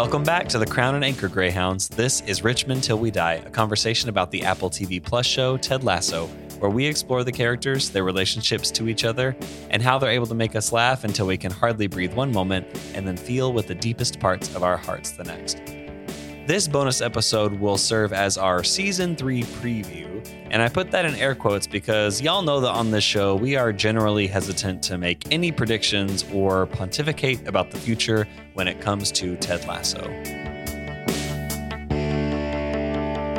Welcome back to the Crown and Anchor Greyhounds. This is Richmond Till We Die, a conversation about the Apple TV Plus show Ted Lasso, where we explore the characters, their relationships to each other, and how they're able to make us laugh until we can hardly breathe one moment and then feel with the deepest parts of our hearts the next. This bonus episode will serve as our season three preview, and I put that in air quotes because y'all know that on this show we are generally hesitant to make any predictions or pontificate about the future when it comes to Ted Lasso.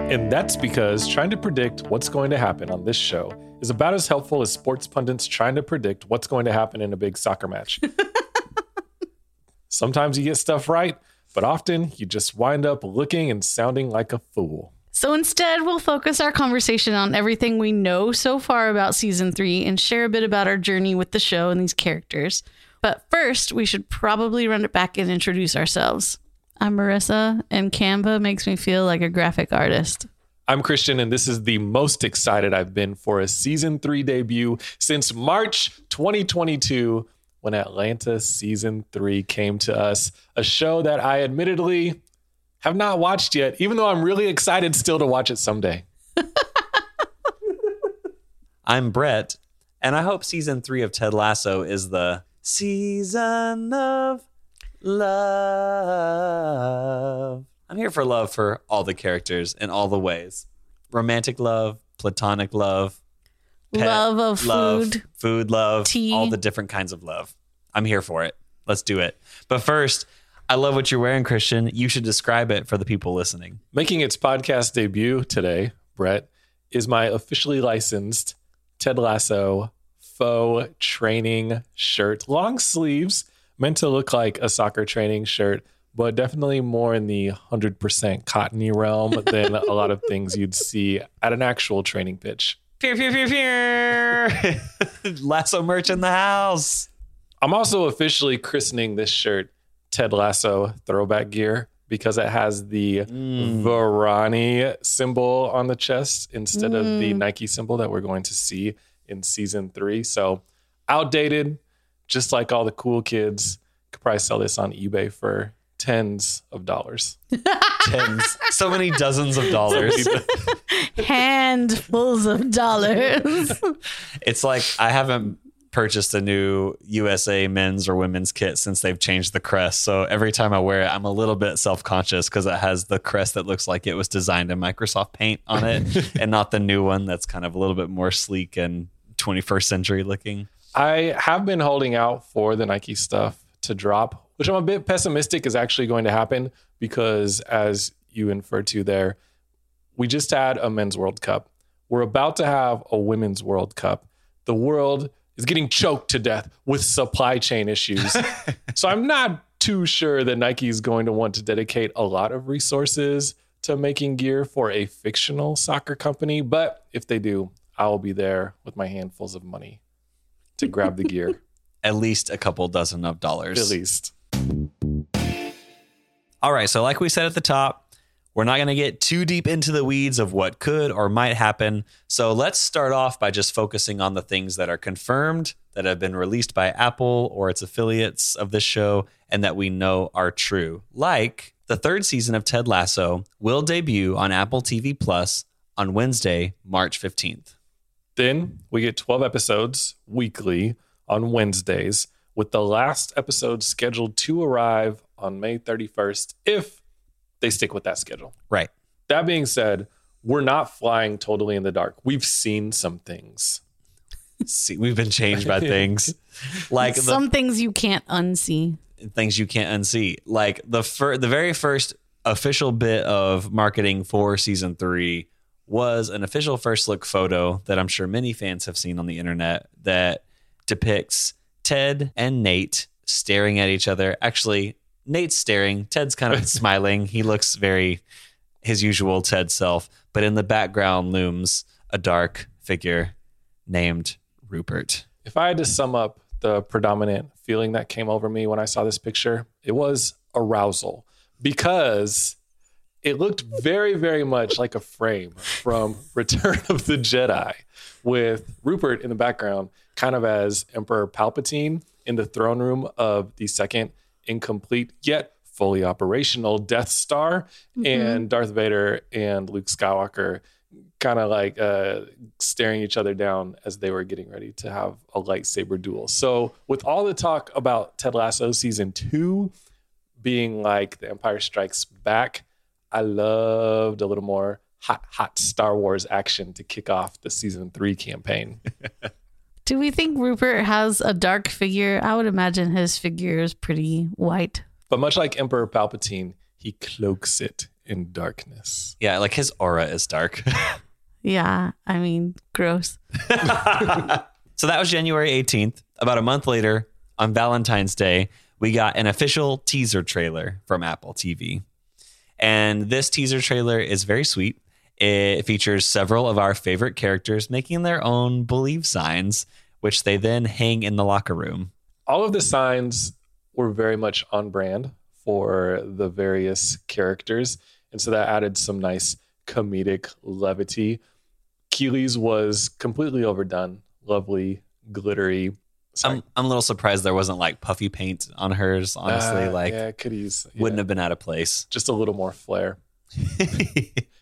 And that's because trying to predict what's going to happen on this show is about as helpful as sports pundits trying to predict what's going to happen in a big soccer match. Sometimes you get stuff right, but often you just wind up looking and sounding like a fool. So instead, we'll focus our conversation on everything we know so far about season three and share a bit about our journey with the show and these characters. But first, we should probably run it back and introduce ourselves. I'm Marissa, and Canva makes me feel like a graphic artist. I'm Christian, and this is the most excited I've been for a season three debut since March 2022 when Atlanta season three came to us. A show that I admittedly have not watched yet, even though I'm really excited still to watch it someday. I'm Brett, and I hope season three of Ted Lasso is the season of love. I'm here for love for all the characters in all the ways romantic love, platonic love, pet Love of love, food, food love, tea. all the different kinds of love. I'm here for it. Let's do it. But first, I love what you're wearing, Christian. You should describe it for the people listening. Making its podcast debut today, Brett, is my officially licensed Ted Lasso faux training shirt. Long sleeves, meant to look like a soccer training shirt, but definitely more in the 100% cottony realm than a lot of things you'd see at an actual training pitch. Pew, pew, pew, pew. Lasso merch in the house. I'm also officially christening this shirt Ted Lasso throwback gear because it has the mm. Varani symbol on the chest instead of the mm. Nike symbol that we're going to see in season three. So outdated, just like all the cool kids. Could probably sell this on eBay for tens of dollars. Tens, so many dozens of dollars. handfuls of dollars. It's like I haven't purchased a new USA men's or women's kit since they've changed the crest. So every time I wear it, I'm a little bit self conscious because it has the crest that looks like it was designed in Microsoft Paint on it and not the new one that's kind of a little bit more sleek and 21st century looking. I have been holding out for the Nike stuff to drop, which I'm a bit pessimistic is actually going to happen because, as you inferred to there, we just had a men's World Cup. We're about to have a women's World Cup. The world is getting choked to death with supply chain issues. so I'm not too sure that Nike is going to want to dedicate a lot of resources to making gear for a fictional soccer company. But if they do, I will be there with my handfuls of money to grab the gear, At least a couple dozen of dollars. at least. All right. So, like we said at the top, we're not going to get too deep into the weeds of what could or might happen. So, let's start off by just focusing on the things that are confirmed, that have been released by Apple or its affiliates of this show, and that we know are true. Like the third season of Ted Lasso will debut on Apple TV Plus on Wednesday, March 15th. Then we get 12 episodes weekly on Wednesdays, with the last episode scheduled to arrive on May 31st if they stick with that schedule. Right. That being said, we're not flying totally in the dark. We've seen some things. See, we've been changed by things like the Some things you can't unsee. things you can't unsee. Like the fir- the very first official bit of marketing for season three was an official first look photo that I'm sure many fans have seen on the internet that depicts Ted and Nate staring at each other. Actually, Nate's staring, Ted's kind of smiling. He looks very his usual Ted self, but in the background looms a dark figure named Rupert. If I had to sum up the predominant feeling that came over me when I saw this picture, it was arousal because it looked very, very much like a frame from Return of the Jedi with Rupert in the background, kind of as Emperor Palpatine in the throne room of the second incomplete yet fully operational Death Star, and Darth Vader and Luke Skywalker kind of like uh, staring each other down as they were getting ready to have a lightsaber duel. So, with all the talk about Ted Lasso season two being like The Empire Strikes Back, I loved a little more hot, hot Star Wars action to kick off the season three campaign. Do we think Rupert has a dark figure? I would imagine his figure is pretty white. but much like Emperor Palpatine, he cloaks it in darkness. Yeah, like his aura is dark. Yeah, I mean, gross. So that was January 18th. About a month later, on Valentine's Day, we got an official teaser trailer from Apple TV. And this teaser trailer is very sweet. It features several of our favorite characters making their own believe signs, which they then hang in the locker room. all of the signs were very much on brand for the various characters. And so that added some nice comedic levity. Keely's was completely overdone, lovely, glittery. Sorry. I'm, I'm a little surprised there wasn't like puffy paint on hers, honestly. Uh, like, yeah, could use wouldn't have been out of place. just a little more flair.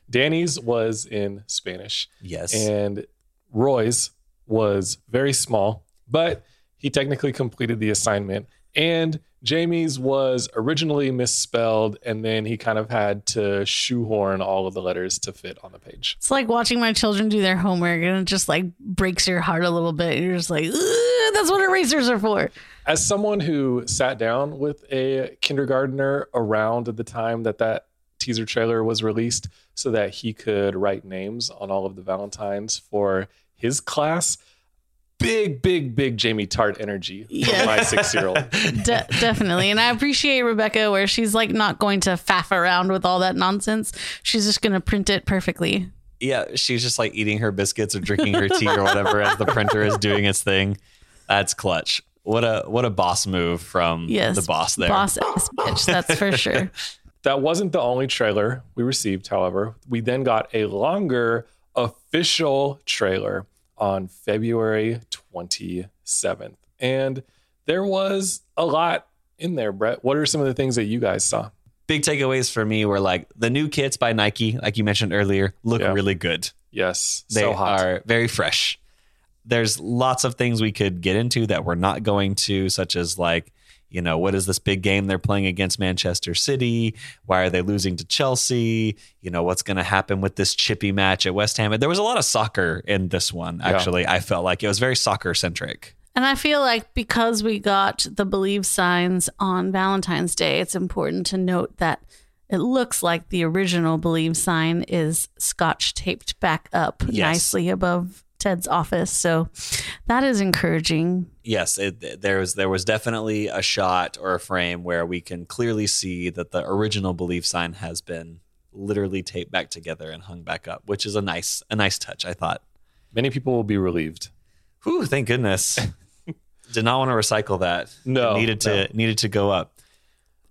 Danny's was in Spanish. yes. and Roy's was very small, but he technically completed the assignment. And Jamie's was originally misspelled, and then he kind of had to shoehorn all of the letters to fit on the page. It's like watching my children do their homework and it just like breaks your heart a little bit. You're just like, that's what erasers are for. As someone who sat down with a kindergartner around the time that that teaser trailer was released so that he could write names on all of the Valentines for his class, big, big, big Jamie Tartt energy from Yeah. my six year old. De- definitely. And I appreciate Rebecca where she's like not going to faff around with all that nonsense. She's just going to print it perfectly. Yeah, she's just like eating her biscuits or drinking her tea or whatever as the printer is doing its thing. That's clutch. What a what a boss move from Yes. the boss there. Boss ass bitch. That's for sure. That wasn't the only trailer we received, however. We then got a longer official trailer on February 27th. And there was a lot in there, Brett. What are some of the things that you guys saw? Big takeaways for me were like the new kits by Nike, like you mentioned earlier, look Yeah. really good. Yes, They so hot. are very fresh. There's lots of things we could get into that we're not going to, such as like, you know, what is this big game they're playing against Manchester City? Why are they losing to Chelsea? You know, what's going to happen with this chippy match at West Ham? There was a lot of soccer in this one, actually. I felt like it was very soccer centric. And I feel like because we got the believe signs on Valentine's Day, it's important to note that it looks like the original believe sign is scotch taped back up Yes. nicely above Ted's office. So that is encouraging. yes, it, there was there was definitely a shot or a frame where we can clearly see that the original belief sign has been literally taped back together and hung back up, which is a nice a nice touch. I thought. Many people will be relieved. Whew, thank goodness. Did not want to recycle that. No, It needed to needed to go up.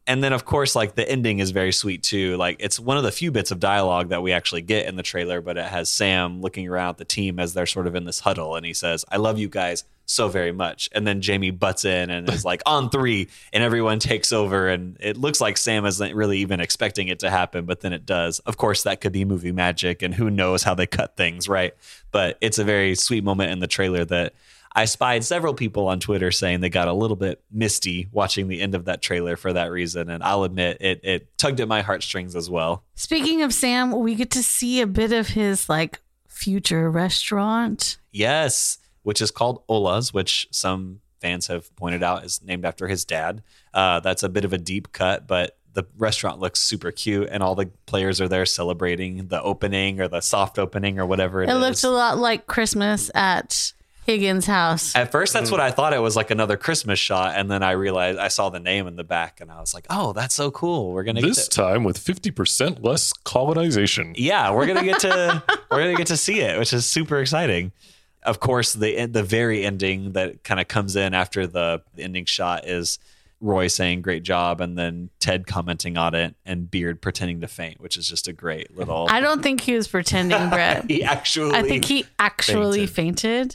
And then of course, like the ending is very sweet too. Like it's one of the few bits of dialogue that we actually get in the trailer, but it has Sam looking around the team as they're sort of in this huddle and he says, I love you guys so very much. And then Jamie butts in and is like, on three, and everyone takes over. And it looks like Sam isn't really even expecting it to happen, but then it does. Of course, that could be movie magic and who knows how they cut things, right? But it's a very sweet moment in the trailer that I spied several people on Twitter saying they got a little bit misty watching the end of that trailer for that reason. And I'll admit it, it tugged at my heartstrings as well. Speaking of Sam, we get to see a bit of his like future restaurant. Yes, which is called Ola's, which some fans have pointed out is named after his dad. Uh, that's a bit of a deep cut, but the restaurant looks super cute and all the players are there celebrating the opening or the soft opening or whatever it, It is. looked a lot like Christmas at Higgins' house. At first, that's mm-hmm. what I thought it was like another Christmas shot, and then I realized I saw the name in the back, and I was like, "Oh, that's so cool! We're gonna get This to, time with 50% less colonization. yeah, we're gonna get to we're gonna get to see it, which is super exciting." Of course, the the very ending that kind of comes in after the, the ending shot is Roy saying "Great job," and then Ted commenting on it, and Beard pretending to faint, which is just a great little. I don't think he was pretending, Brett. he actually, I think he actually fainted.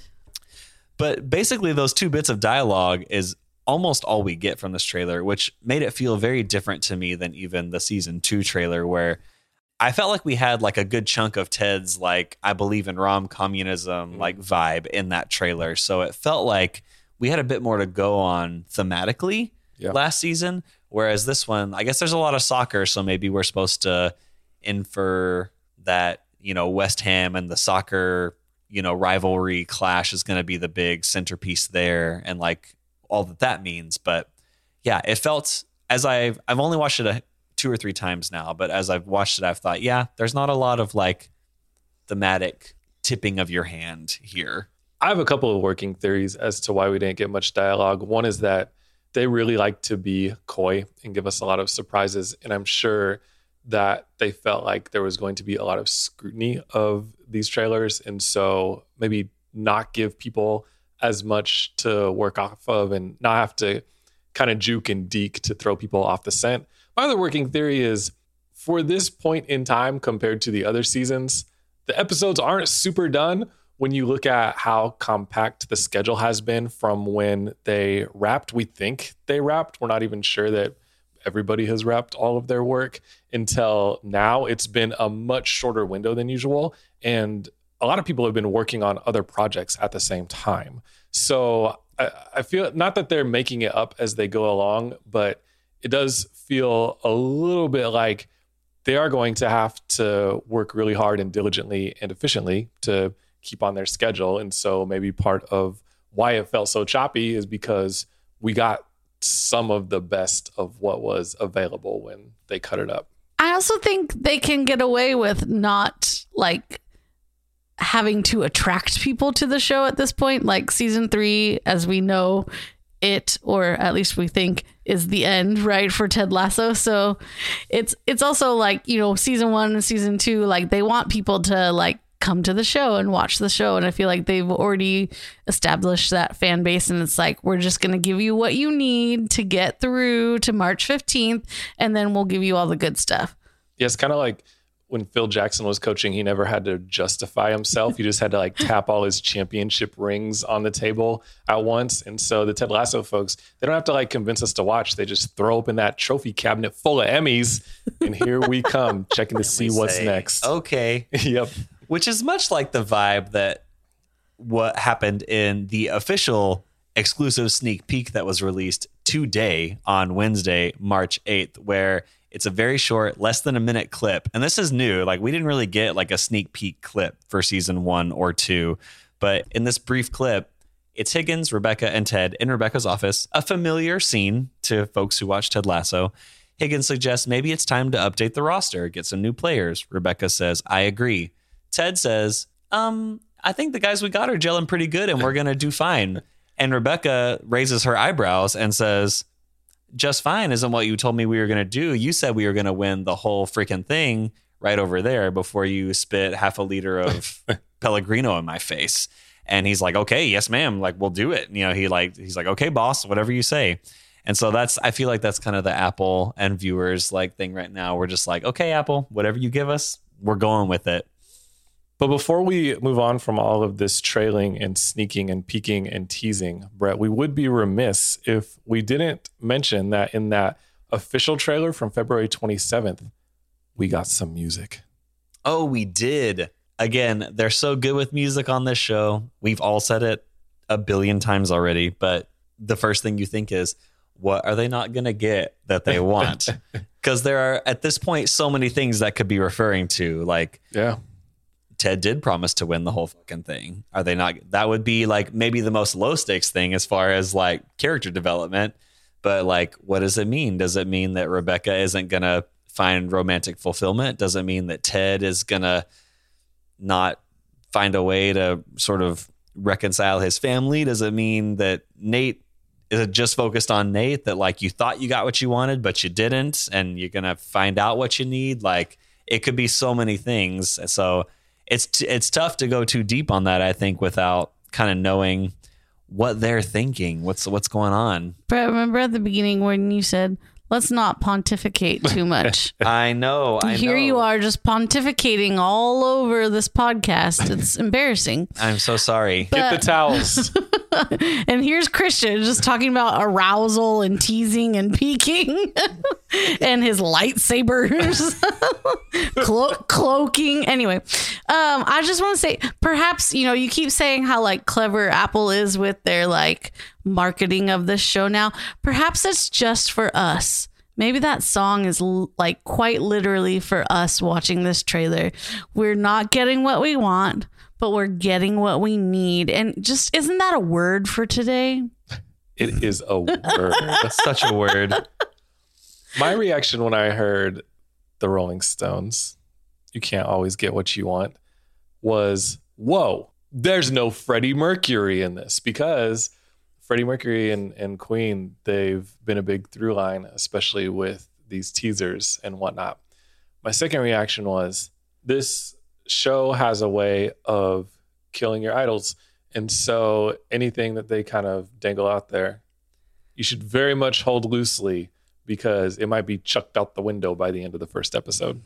But basically, those two bits of dialogue is almost all we get from this trailer, which made it feel very different to me than even the season two trailer, where I felt like we had like a good chunk of Ted's like I believe in Rom communism mm-hmm. like vibe in that trailer. So it felt like we had a bit more to go on thematically Yeah. last season. Whereas this one, I guess there's a lot of soccer, so maybe we're supposed to infer that, you know, West Ham and the soccer, you know, rivalry clash is going to be the big centerpiece there and like all that that means. But yeah, it felt as I've, I've only watched it a, two or three times now, but as I've watched it, I've thought, yeah, there's not a lot of like thematic tipping of your hand here. I have a couple of working theories as to why we didn't get much dialogue. One is that they really like to be coy and give us a lot of surprises. And I'm sure that they felt like there was going to be a lot of scrutiny of these trailers. And so maybe not give people as much to work off of and not have to kind of juke and deke to throw people off the scent. My other working theory is for this point in time compared to the other seasons, the episodes aren't super done when you look at how compact the schedule has been from when they wrapped. We think they wrapped. We're not even sure that everybody has wrapped all of their work until now. It's been a much shorter window than usual. And a lot of people have been working on other projects at the same time. So I, I feel not that they're making it up as they go along, but it does feel a little bit like they are going to have to work really hard and diligently and efficiently to keep on their schedule. And so maybe part of why it felt so choppy is because we got some of the best of what was available when they cut it up. I also think they can get away with not like having to attract people to the show at this point. Like season three, as we know, it or at least we think is the end, right, for Ted Lasso. So it's it's also like, you know, season one and season two, like they want people to like come to the show and watch the show. And I feel like they've already established that fan base. And it's like, we're just going to give you what you need to get through to March 15th, and then we'll give you all the good stuff. Yeah, it's kind of like when Phil Jackson was coaching, he never had to justify himself. He just had to like tap all his championship rings on the table at once. And so the Ted Lasso folks, they don't have to like convince us to watch. They just throw open that trophy cabinet full of Emmys, and here we come, checking to see what's say, next. Okay. yep. Which is much like the vibe that what happened in the official exclusive sneak peek that was released today on Wednesday, March 8th, where it's a very short, less than a minute clip. And this is new. Like, we didn't really get like a sneak peek clip for season one or two. But in this brief clip, it's Higgins, Rebecca, and Ted in Rebecca's office, a familiar scene to folks who watch Ted Lasso. Higgins suggests maybe it's time to update the roster, get some new players. Rebecca says, I agree. Ted says, um, I think the guys we got are gelling pretty good and we're going to do fine. And Rebecca raises her eyebrows and says, just fine isn't what you told me we were going to do. You said we were going to win the whole freaking thing right over there before you spit half a liter of Pellegrino in my face. And he's like, okay, yes, ma'am. Like, we'll do it. You know, he like, he's like, okay, boss, whatever you say. And so that's, I feel like that's kind of the Apple and viewers like thing right now. We're just like, okay, Apple, whatever you give us, we're going with it. But before we move on from all of this trailing and sneaking and peeking and teasing, Brett, we would be remiss if we didn't mention that in that official trailer from February 27th, we got some music. Oh, we did. Again, they're so good with music on this show. We've all said it a billion times already, but the first thing you think is, what are they not going to get that they want? Because there are, at this point, so many things that could be referring to. Like, Yeah. Ted did promise to win the whole fucking thing. Are they not? That would be like maybe the most low stakes thing as far as like character development. But like, what does it mean? Does it mean that Rebecca isn't going to find romantic fulfillment? Does it mean that Ted is going to not find a way to sort of reconcile his family? Does it mean that Nate is it just focused on Nate that like you thought you got what you wanted but you didn't and you're to find out what you need? Like it could be so many things. So it's t- it's tough to go too deep on that I think without kind of knowing what they're thinking. What's what's going on? But remember at the beginning when you said, let's not pontificate too much. I know. I Here know. you are just pontificating all over this podcast. It's embarrassing. I'm so sorry. Get the towels. And here's Christian just talking about arousal and teasing and peeking and his lightsabers, Clo- cloaking. Anyway, um, I just want to say perhaps, you know, you keep saying how like clever Apple is with their like marketing of this show now. Perhaps it's just for us. Maybe that song is l- like quite literally for us watching this trailer. We're not getting what we want, but we're getting what we need. And just isn't that a word for today? it is a word. That's such a word. My reaction when I heard the Rolling Stones, you can't always get what you want, was whoa, there's no Freddie Mercury in this because Freddie Mercury and, and Queen, they've been a big through line, especially with these teasers and whatnot. My second reaction was this show has a way of killing your idols. And so anything that they kind of dangle out there, you should very much hold loosely because it might be chucked out the window by the end of the first episode.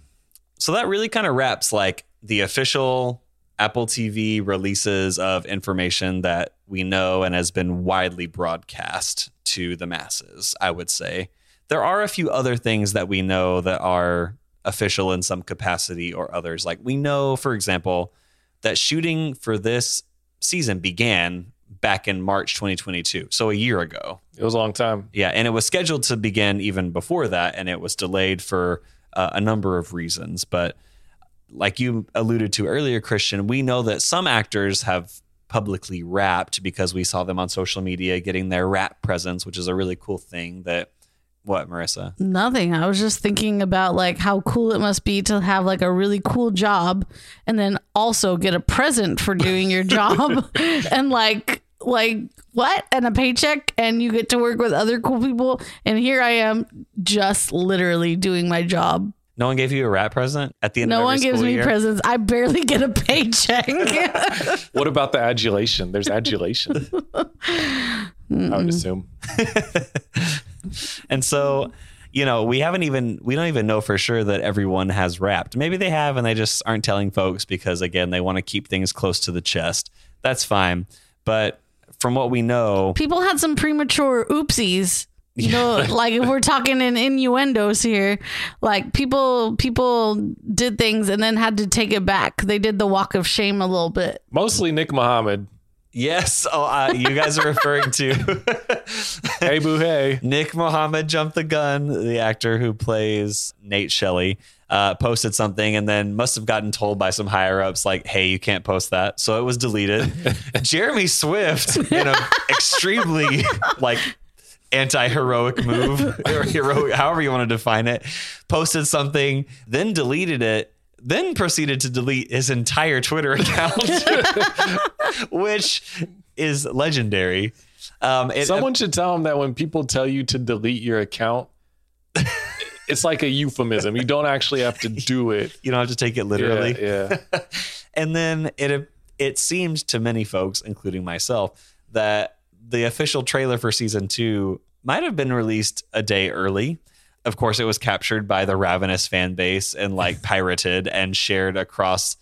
so that really kind of wraps like the official Apple TV releases of information that we know and has been widely broadcast to the masses, I would say. There are a few other things that we know that are official in some capacity or others. Like we know, for example, that shooting for this season began back in March 2022, so a year ago. It was a long time. Yeah, and it was scheduled to begin even before that, and it was delayed for uh, a number of reasons. But like you alluded to earlier, Christian, we know that some actors have publicly wrapped because we saw them on social media getting their wrap presence, which is a really cool thing. That what, Marissa? Nothing. I was just thinking about like how cool it must be to have like a really cool job and then also get a present for doing your job and like like what and a paycheck and you get to work with other cool people and here I am just literally doing my job. No one gave you a rat present at the end. of the day. No one gives me year? presents. I barely get a paycheck. What about the adulation? There's adulation. I would assume. And so, you know, we haven't even we don't even know for sure that everyone has wrapped. Maybe they have and they just aren't telling folks because again, they want to keep things close to the chest. That's fine. But from what we know, people had some premature oopsies. You know, like if we're talking in innuendos here, like people people did things and then had to take it back. They did the walk of shame a little bit. Mostly Nick Mohammed. yes, oh, uh, you guys are referring to Hey boo hey. Nick Mohammed jumped the gun, the actor who plays Nate Shelley, uh, posted something and then must have gotten told by some higher ups, like, hey, you can't post that. So it was deleted. Jeremy Swift, in an extremely like anti heroic move, or heroic, however you want to define it, posted something, then deleted it. Then proceeded to delete his entire Twitter account, which is legendary. Um, it, Someone should tell him that when people tell you to delete your account, it's like a euphemism. You don't actually have to do it. you don't have to take it literally. Yeah, yeah. and then it it seemed to many folks, including myself, that the official trailer for season two might have been released a day early. Of course, it was captured by the ravenous fan base and like pirated and shared across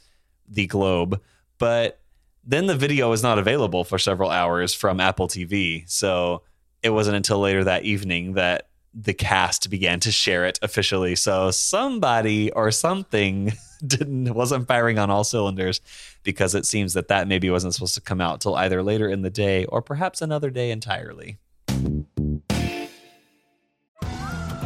the globe. But then the video was not available for several hours from Apple TV. So it wasn't until later that evening that the cast began to share it officially. So somebody or something didn't wasn't firing on all cylinders because it seems that that maybe wasn't supposed to come out till either later in the day or perhaps another day entirely.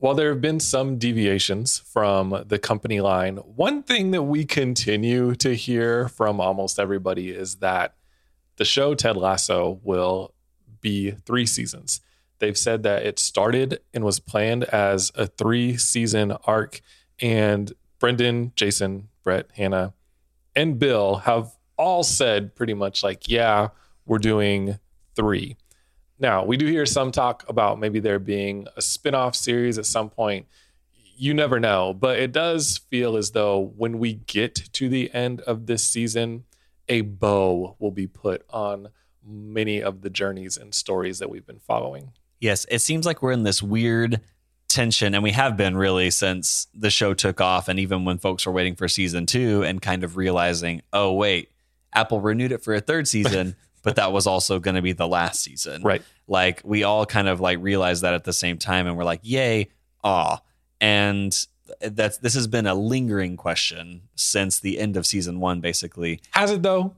While there have been some deviations from the company line, one thing that we continue to hear from almost everybody is that the show Ted Lasso will be three seasons. They've said that it started and was planned as a three season arc, and Brendan, Jason, Brett, Hannah, and Bill have all said pretty much like, yeah, we're doing three. Now, we do hear some talk about maybe there being a spin off series at some point. You never know, but it does feel as though when we get to the end of this season, a bow will be put on many of the journeys and stories that we've been following. Yes, it seems like we're in this weird tension, and we have been really since the show took off, and even when folks were waiting for season two and kind of realizing, oh, wait, Apple renewed it for a third season. but that was also going to be the last season. Right. Like we all kind of like realized that at the same time and we're like, yay, ah. And that's this has been a lingering question since the end of season one, basically. Has it though?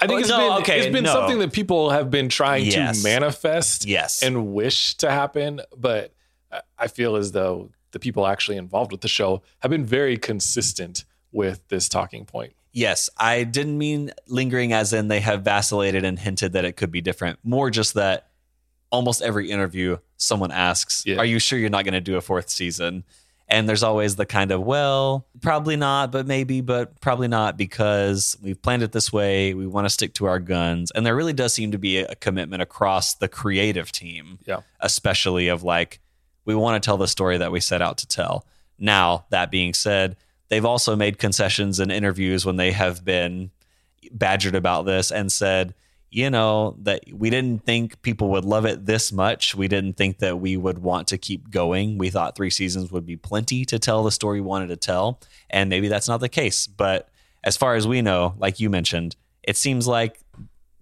I think Oh, it's no, been okay, it's been no. something that people have been trying Yes. to manifest Yes. and wish to happen, but I- I feel as though the people actually involved with the show have been very consistent with this talking point. Yes, I didn't mean lingering as in they have vacillated and hinted that it could be different. More just that almost every interview someone asks, Yeah. "Are you sure you're not going to do a fourth season?" And there's always the kind of, "Well, probably not, but maybe, but probably not because we've planned it this way. We want to stick to our guns." And there really does seem to be a commitment across the creative team, Yeah. especially of like we want to tell the story that we set out to tell. Now, that being said, they've also made concessions in interviews when they have been badgered about this and said, you know, that we didn't think people would love it this much. We didn't think that we would want to keep going. We thought three seasons would be plenty to tell the story we wanted to tell. And maybe that's not the case. But as far as we know, like you mentioned, it seems like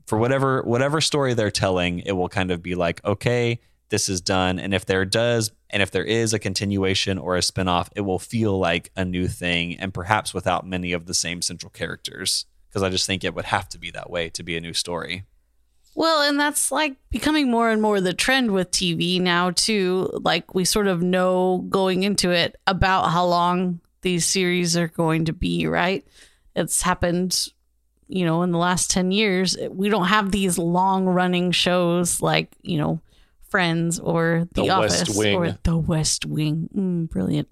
for whatever whatever story they're telling, it will kind of be like, okay, this is done. And if there does, and if there is a continuation or a spinoff, it will feel like a new thing and perhaps without many of the same central characters. Because I just think it would have to be that way to be a new story. Well, and that's like becoming more and more the trend with TV now, too. Like, we sort of know going into it about how long these series are going to be, right? It's happened, you know, in the last 10 years. We don't have these long running shows like, you know, Friends or The, The West Office Wing. or The West Wing. Mm, brilliant.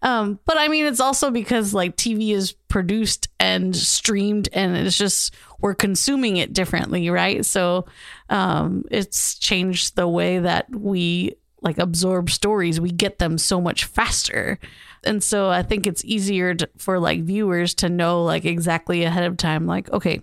Um, but I mean, it's also because like TV is produced and streamed, and it's just we're consuming it differently, right? So um, it's changed the way that we like absorb stories. We get them so much faster. And so I think it's easier to, for like viewers to know like exactly ahead of time, like, okay,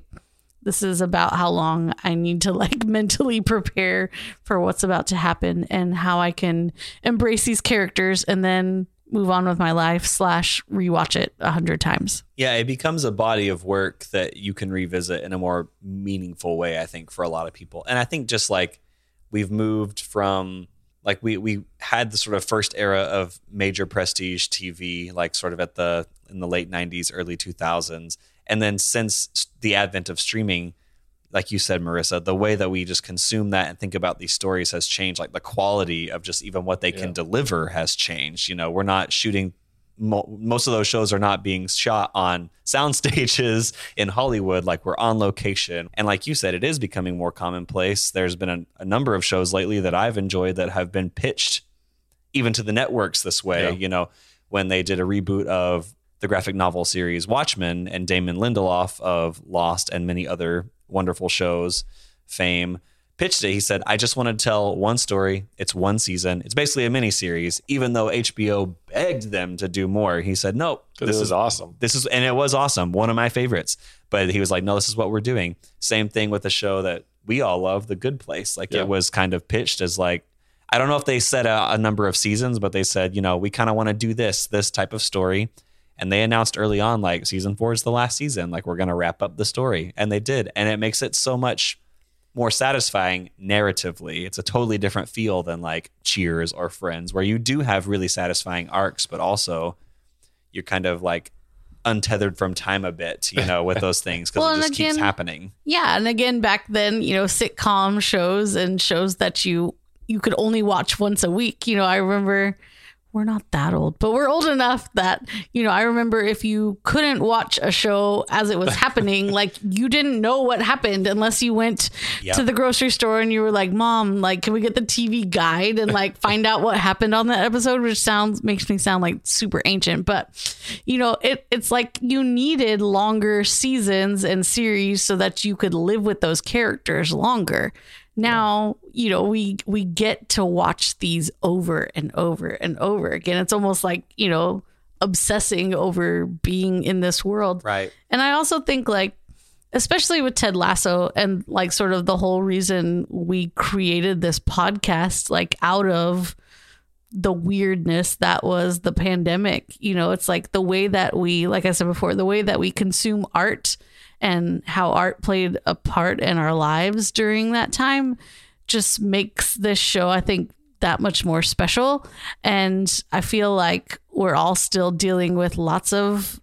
this is about how long I need to like mentally prepare for what's about to happen and how I can embrace these characters and then move on with my life slash rewatch it a hundred times. Yeah, it becomes a body of work that you can revisit in a more meaningful way, I think, for a lot of people. And I think just like we've moved from like we we had the sort of first era of major prestige TV, like sort of at the in the late '90s, early 2000s, and then since the advent of streaming, like you said, Marissa, the way that we just consume that and think about these stories has changed. Like the quality of just even what they can deliver has changed. You know, we're not shooting. Most of those shows are not being shot on sound stages in Hollywood. Like we're on location, and like you said, it is becoming more commonplace. There's been a, a number of shows lately that I've enjoyed that have been pitched even to the networks this way. Yeah. You know, when they did a reboot of the graphic novel series Watchmen and Damon Lindelof of Lost and many other wonderful shows, fame, pitched it. He said, I just want to tell one story. It's one season. It's basically a mini series, even though HBO begged them to do more. He said, Nope. This is awesome. This is and it was awesome. One of my favorites. But he was like, No, this is what we're doing. Same thing with the show that we all love, The Good Place. Like Yeah. it was kind of pitched as like I don't know if they set a, a number of seasons, but they said, you know, we kind of want to do this, this type of story. And they announced early on, like season four is the last season. Like we're going to wrap up the story. And they did. And it makes it so much more satisfying narratively. It's a totally different feel than like Cheers or Friends, where you do have really satisfying arcs, but also you're kind of like untethered from time a bit, you know, with those things because Well, it just keeps happening. Yeah, and again back then, you know, sitcom shows and shows that you you could only watch once a week. You know, I remember we're not that old, but we're old enough that, you know, I remember if you couldn't watch a show as it was happening, like you didn't know what happened unless you went Yeah. to the grocery store and you were like, "Mom, like can we get the TV guide and like find out what happened on that episode?" which sounds makes me sound like super ancient, but you know, it it's like you needed longer seasons and series so that you could live with those characters longer. Now, you know, we we get to watch these over and over and over again. It's almost like, you know, obsessing over being in this world. Right. And I also think like especially with Ted Lasso and like sort of the whole reason we created this podcast like out of the weirdness that was the pandemic. You know, it's like the way that we like I said before, the way that we consume art and how art played a part in our lives during that time just makes this show I think that much more special and I feel like we're all still dealing with lots of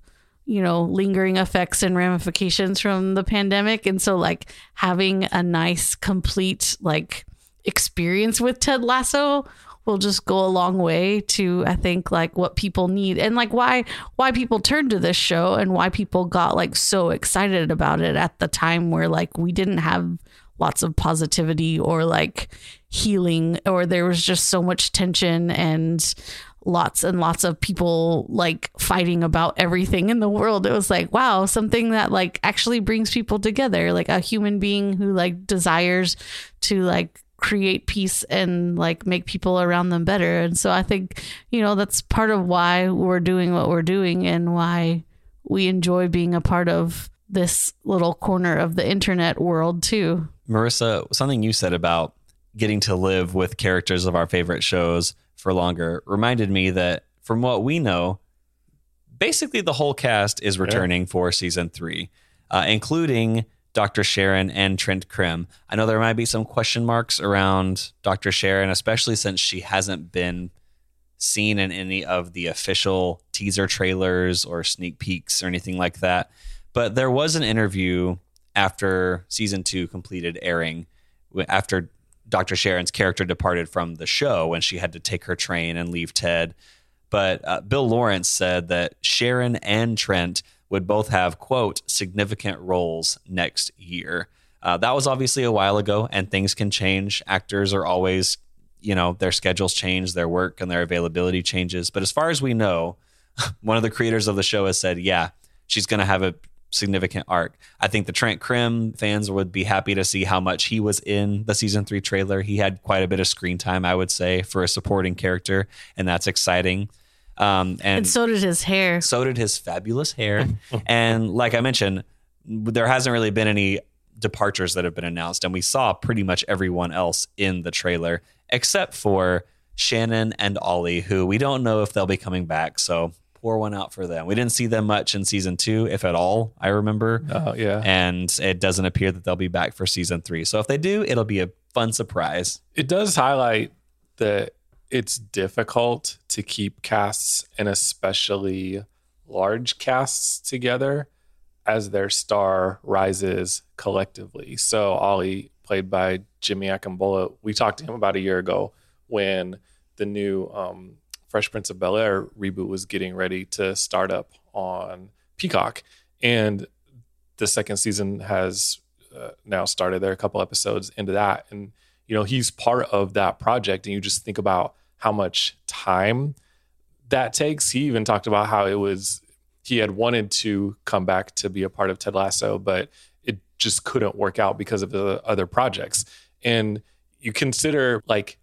you know, lingering effects and ramifications from the pandemic. And so, like, having a nice, complete, like, experience with Ted Lasso will just go a long way to i think like what people need and like why why people turned to this show and why people got like so excited about it at the time where like we didn't have lots of positivity or like healing or there was just so much tension and lots and lots of people like fighting about everything in the world. It was like, wow, something that like actually brings people together, like a human being who like desires to like create peace and like make people around them better. And so I think, you know, that's part of why we're doing what we're doing and why we enjoy being a part of this little corner of the internet world too. Marissa, something you said about getting to live with characters of our favorite shows for longer reminded me that from what we know, basically the whole cast is returning for season three, uh, including Dr. Sharon and Trent Crimm. I know there might be some question marks around Dr. Sharon, especially since she hasn't been seen in any of the official teaser trailers or sneak peeks or anything like that. But there was an interview after season two completed airing, after Dr. Sharon's character departed from the show when she had to take her train and leave Ted. But uh, Bill Lawrence said that Sharon and Trent would both have, quote, significant roles next year. Uh, that was obviously a while ago, and things can change. Actors are always, you know, their schedules change, their work and their availability changes. But as far as we know, one of the creators of the show has said, yeah, she's going to have a significant arc. I think the Trent Crimm fans would be happy to see how much he was in the season three trailer. He had quite a bit of screen time, I would say, for a supporting character, and that's exciting. Um, and, And so did his hair. so did his fabulous hair. and like I mentioned, there hasn't really been any departures that have been announced, and we saw pretty much everyone else in the trailer except for Shannon and Ollie, who we don't know if they'll be coming back. So pour one out for them. We didn't see them much in season two, if at all, I remember. Oh, yeah. And it doesn't appear that they'll be back for season three. So if they do, it'll be a fun surprise. It does highlight that it's difficult to keep casts and especially large casts together as their star rises collectively. So Ollie, played by Jimmy Akingbola, we talked to him about a year ago when the new um, Fresh Prince of Bel Air reboot was getting ready to start up on Peacock, and the second season has uh, now started. There are a couple episodes into that, and you know he's part of that project. And you just think about how much time that takes. He even talked about how it was he had wanted to come back to be a part of Ted Lasso, but it just couldn't work out because of the other projects. And you consider like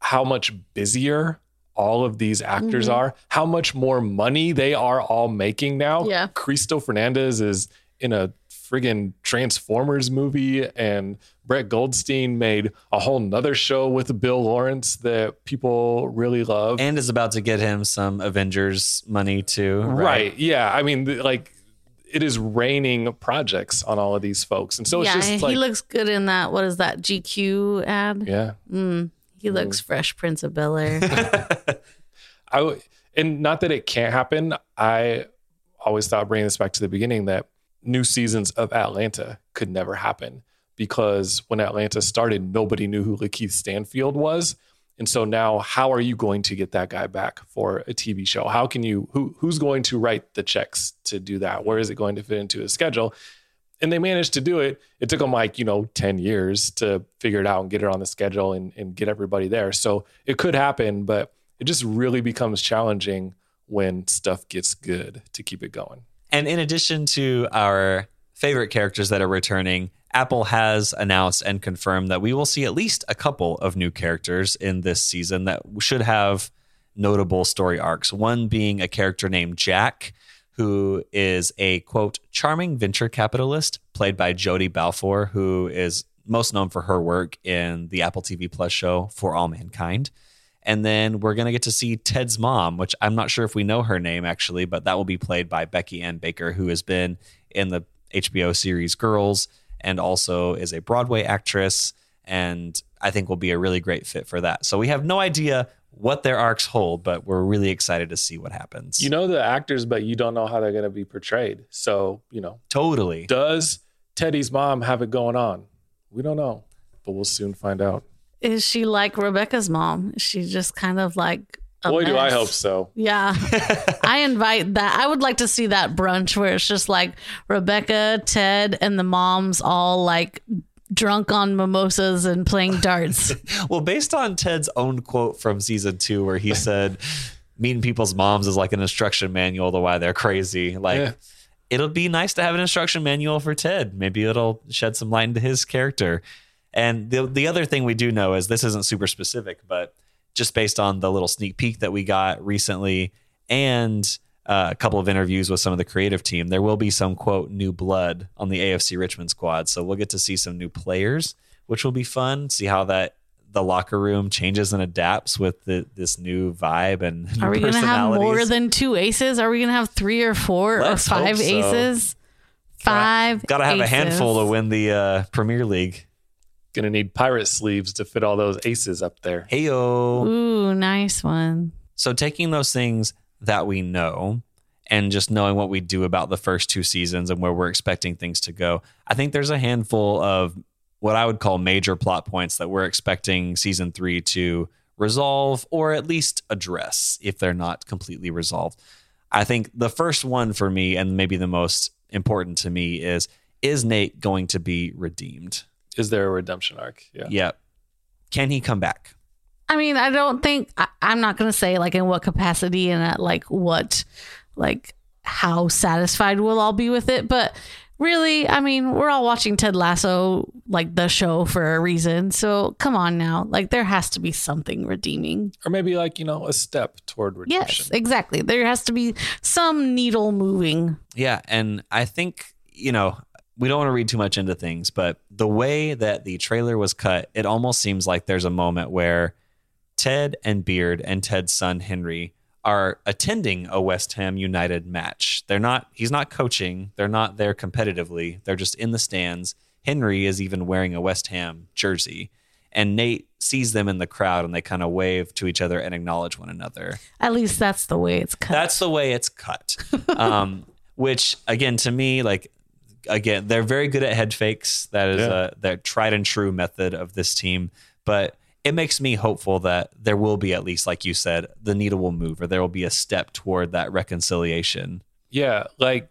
how much busier all of these actors Mm-hmm. are, how much more money they are all making now. Yeah. Cristo Fernandez is in a friggin' Transformers movie, and Brett Goldstein made a whole nother show with Bill Lawrence that people really love. And is about to get him some Avengers money too. right. Yeah. I mean, like, it is raining projects on all of these folks. And so it's yeah, just he looks good in that. What is that GQ ad? yeah. Mm, he looks fresh, Prince of Bel Air. I w- and not that it can't happen. I always thought bringing this back to the beginning that new seasons of Atlanta could never happen because when Atlanta started, nobody knew who Lakeith Stanfield was. And so now how are you going to get that guy back for a TV show? How can you who who's going to write the checks to do that? Where is it going to fit into a schedule? And they managed to do it. It took them like, you know, 10 years to figure it out and get it on the schedule and, and get everybody there. So it could happen, but it just really becomes challenging when stuff gets good to keep it going. And in addition to our favorite characters that are returning, Apple has announced and confirmed that we will see at least a couple of new characters in this season that should have notable story arcs. One being a character named Jack, who is a quote, charming venture capitalist played by Jodie Balfour, who is most known for her work in the Apple TV Plus show For All Mankind. And then we're going to get to see Ted's mom, which I'm not sure if we know her name actually, but that will be played by Becky Ann Baker, who has been in the HBO series Girls and also is a Broadway actress. And I think will be a really great fit for that. So we have no idea what their arcs hold, but we're really excited to see what happens. You know the actors, but you don't know how they're going to be portrayed. So, you know, totally. does Teddy's mom have it going on? We don't know, but we'll soon find out. Is she like Rebecca's mom? She's just kind of like a Boy, do I hope so. Yeah. I invite that. I would like to see that brunch where it's just like Rebecca, Ted, and the moms all like drunk on mimosas and playing darts. Well, based on Ted's own quote from season two, where he said, meeting people's moms is like an instruction manual to why they're crazy. Like, Yeah. it'll be nice to have an instruction manual for Ted. Maybe it'll shed some light into his character. And the, the other thing we do know is this isn't super specific, but just based on the little sneak peek that we got recently and uh, a couple of interviews with some of the creative team, there will be some quote new blood on the AFC Richmond squad. So we'll get to see some new players, which will be fun. See how that the locker room changes and adapts with the, this new vibe and Are we going to have more than two aces? Are we going to have three or 4 Let's or five so. aces? Five. Got to have a handful to win the uh, Premier League. Gonna need pirate sleeves to fit all those aces up there. Heyo. Ooh, nice one. So taking those things that we know and just knowing what we do about the first two seasons and where we're expecting things to go, I think there's a handful of what I would call major plot points that we're expecting season three to resolve or at least address if they're not completely resolved. I think the first one for me, and maybe the most important to me, is is Nate going to be redeemed? Is there a redemption arc? Yeah. Yep. Can he come back? I mean, I don't think I, I'm not going to say like in what capacity and at like what, like how satisfied we'll all be with it. But really, I mean, we're all watching Ted Lasso, like the show for a reason. So come on now. Like there has to be something redeeming. Or maybe like, you know, a step toward redemption. Yes, exactly. There has to be some needle moving. Yeah, and I think you know we don't want to read too much into things, but the way that the trailer was cut, it almost seems like there's a moment where Ted and Beard and Ted's son Henry are attending a West Ham United match. They're not he's not coaching, they're not there competitively. They're just in the stands. Henry is even wearing a West Ham jersey. And Nate sees them in the crowd and they kind of wave to each other and acknowledge one another. At least that's the way it's cut. That's the way it's cut. um, which again to me like again they're very good at head fakes. That is Yeah. a their tried and true method of this team, but it makes me hopeful that there will be at least like you said the needle will move or there will be a step toward that reconciliation. Yeah, like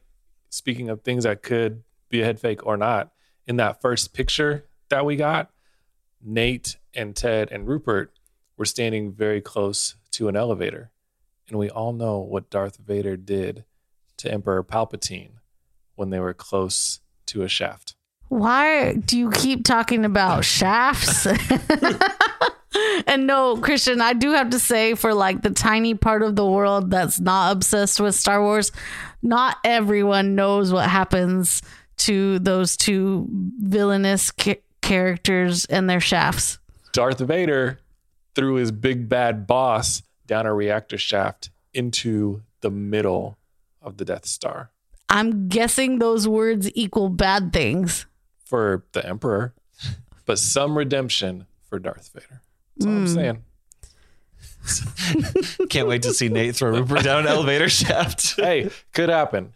speaking of things that could be a head fake or not, in that first picture that we got, Nate and Ted and Rupert were standing very close to an elevator. And we all know what Darth Vader did to Emperor Palpatine when they were close to a shaft. Why do you keep talking about shafts? and no, Christian, I do have to say, for like the tiny part of the world that's not obsessed with Star Wars, not everyone knows what happens to those two villainous ca- characters and their shafts. Darth Vader threw his big bad boss down a reactor shaft into the middle of the Death Star I'm guessing those words equal bad things. for the Emperor, but some redemption for Darth Vader. That's all I'm hmm. saying. Can't wait to see Nate throw Rupert down an elevator shaft. Hey, could happen.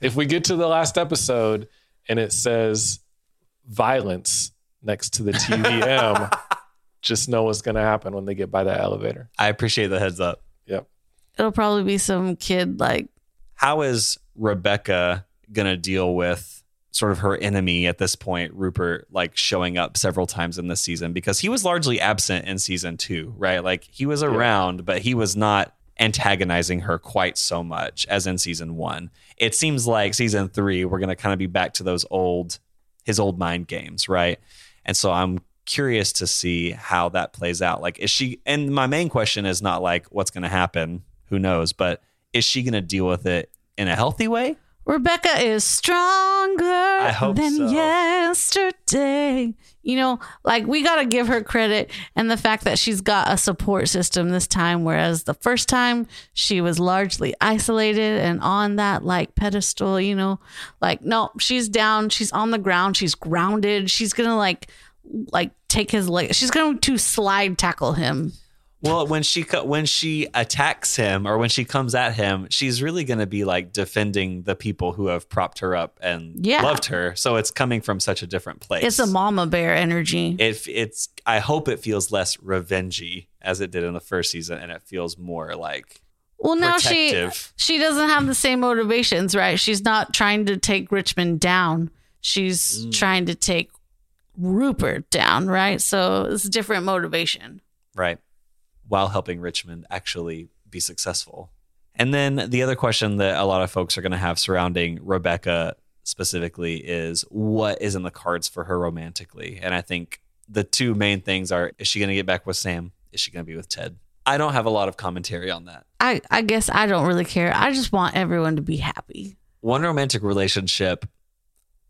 If we get to the last episode and it says violence next to the TVM, just know what's going to happen when they get by that elevator. I appreciate the heads up. Yep. It'll probably be some kid like How is Rebecca going to deal with sort of her enemy at this point, Rupert, like showing up several times in this season? Because he was largely absent in season two, right? Like he was around, but he was not antagonizing her quite so much as in season one. It seems like season three, we're going to kind of be back to those old, his old mind games, right? And so I'm curious to see how that plays out. Like, is she, and my main question is not like what's going to happen, who knows, but is she going to deal with it in a healthy way? Rebecca is stronger than so. yesterday. You know, like we got to give her credit and the fact that she's got a support system this time, whereas the first time she was largely isolated and on that like pedestal, you know, like no, she's down, she's on the ground, she's grounded, she's gonna like, like take his leg, she's going to slide tackle him. Well, when she when she attacks him or when she comes at him, she's really going to be like defending the people who have propped her up and Yeah. loved her. So it's coming from such a different place. It's a mama bear energy. If it's, I hope it feels less revengey as it did in the first season, and it feels more like Well, now she she doesn't have the same motivations, right? She's not trying to take Richmond down. She's Mm. trying to take Rupert down, right? So it's a different motivation. right, while helping Richmond actually be successful. And then the other question that a lot of folks are going to have surrounding Rebecca specifically is what is in the cards for her romantically? And I think the two main things are is she going to get back with Sam? Is she going to be with Ted? I don't have a lot of commentary on that. I I guess I don't really care. I just want everyone to be happy. One romantic relationship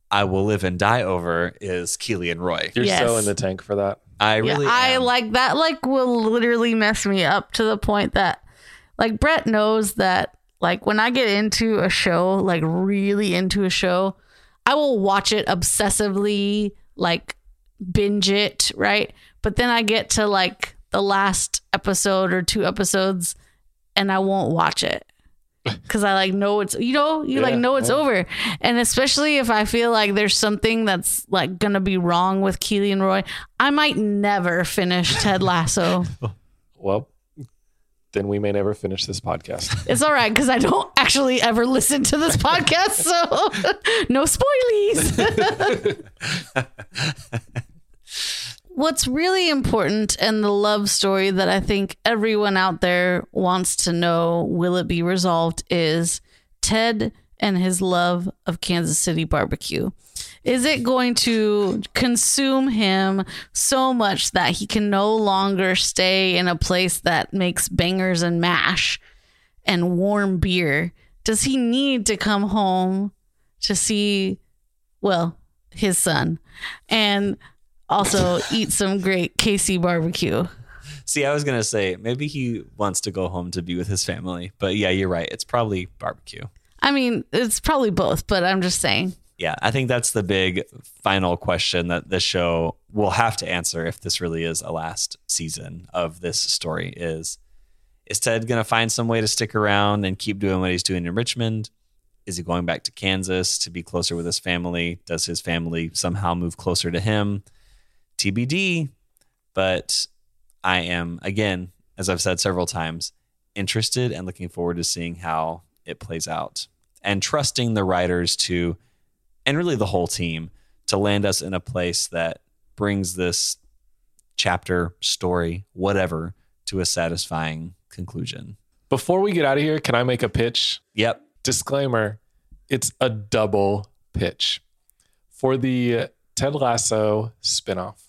I will live and die over is Keeley and Roy. You're Yes. so in the tank for that. I really yeah, I am. like that. Like will literally mess me up to the point that, like Brett knows that. Like when I get into a show, like really into a show, I will watch it obsessively, like binge it, right? But then I get to like the last episode or two episodes, and I won't watch it because I like know it's you know you like know it's yeah. over, and especially if I feel like there's something that's like gonna be wrong with Keeley and Roy, I might never finish Ted Lasso. Well, then we may never finish this podcast. it's all right because I don't actually ever listen to this podcast, so no spoilies. What's really important and the love story that I think everyone out there wants to know will it be resolved is Ted and his love of Kansas City barbecue. Is it going to consume him so much that he can no longer stay in a place that makes bangers and mash and warm beer? Does he need to come home to see, well, his son and also eat some great KC barbecue? See, I was gonna say maybe he wants to go home to be with his family, but yeah, you're right. It's probably barbecue. I mean, it's probably both, but I'm just saying. Yeah, I think that's the big final question that the show will have to answer if this really is a last season of this story is is Ted going to find some way to stick around and keep doing what he's doing in Richmond? Is he going back to Kansas to be closer with his family? Does his family somehow move closer to him? TBD. But I am, again, as I've said several times, interested and looking forward to seeing how it plays out and trusting the writers to, and really the whole team, to land us in a place that brings this chapter, story, whatever, to a satisfying conclusion. Before we get out of here, can I make a pitch? Yep. Disclaimer it's a double pitch. For the Ted Lasso spinoff,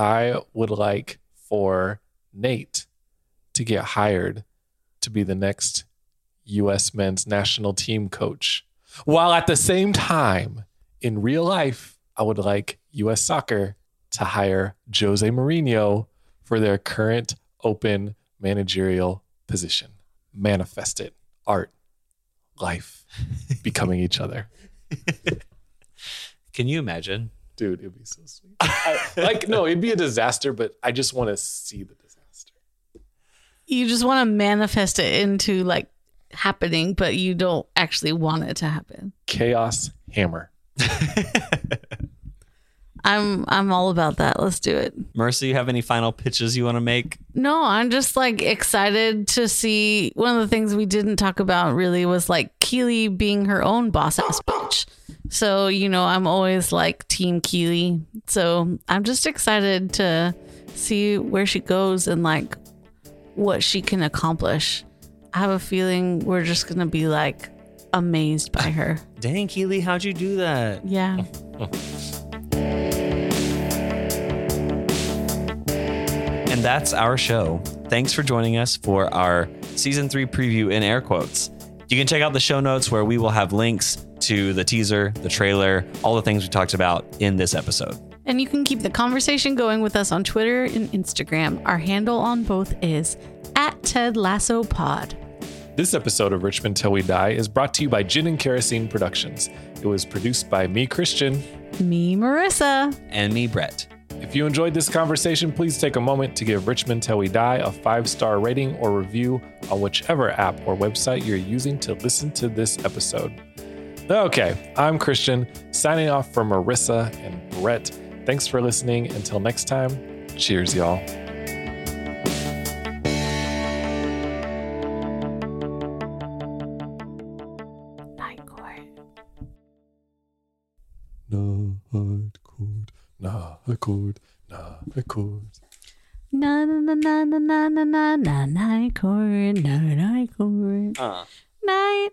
I would like for Nate to get hired to be the next U.S. men's national team coach. While at the same time, in real life, I would like U.S. soccer to hire Jose Mourinho for their current open managerial position. Manifest it. Art, life, becoming each other. Can you imagine? Dude, it'd be so sweet. I, like, no, it'd be a disaster, but I just want to see the disaster. You just want to manifest it into like happening, but you don't actually want it to happen. Chaos hammer. I'm I'm all about that. Let's do it. Mercy, you have any final pitches you want to make? No, I'm just like excited to see. One of the things we didn't talk about really was like Keeley being her own boss ass bitch. So, you know, I'm always like Team Keeley. So I'm just excited to see where she goes and like what she can accomplish. I have a feeling we're just going to be like amazed by her. Dang, Keeley, how'd you do that? Yeah. And that's our show. Thanks for joining us for our season three preview in air quotes. You can check out the show notes where we will have links to the teaser, the trailer, all the things we talked about in this episode. And you can keep the conversation going with us on Twitter and Instagram. Our handle on both is at Ted Lasso Pod. This episode of Richmond Till We Die is brought to you by Gin and Kerosene Productions. It was produced by me, Christian. Me, Marissa. And me, Brett. If you enjoyed this conversation, please take a moment to give Richmond Till We Die a five star rating or review on whichever app or website you're using to listen to this episode. Okay, I'm Christian, signing off for Marissa and Brett. Thanks for listening. Until next time, cheers, y'all. Nah accord, nah accord. Na na na na na na na na na night court. Na night court. Uh. Night.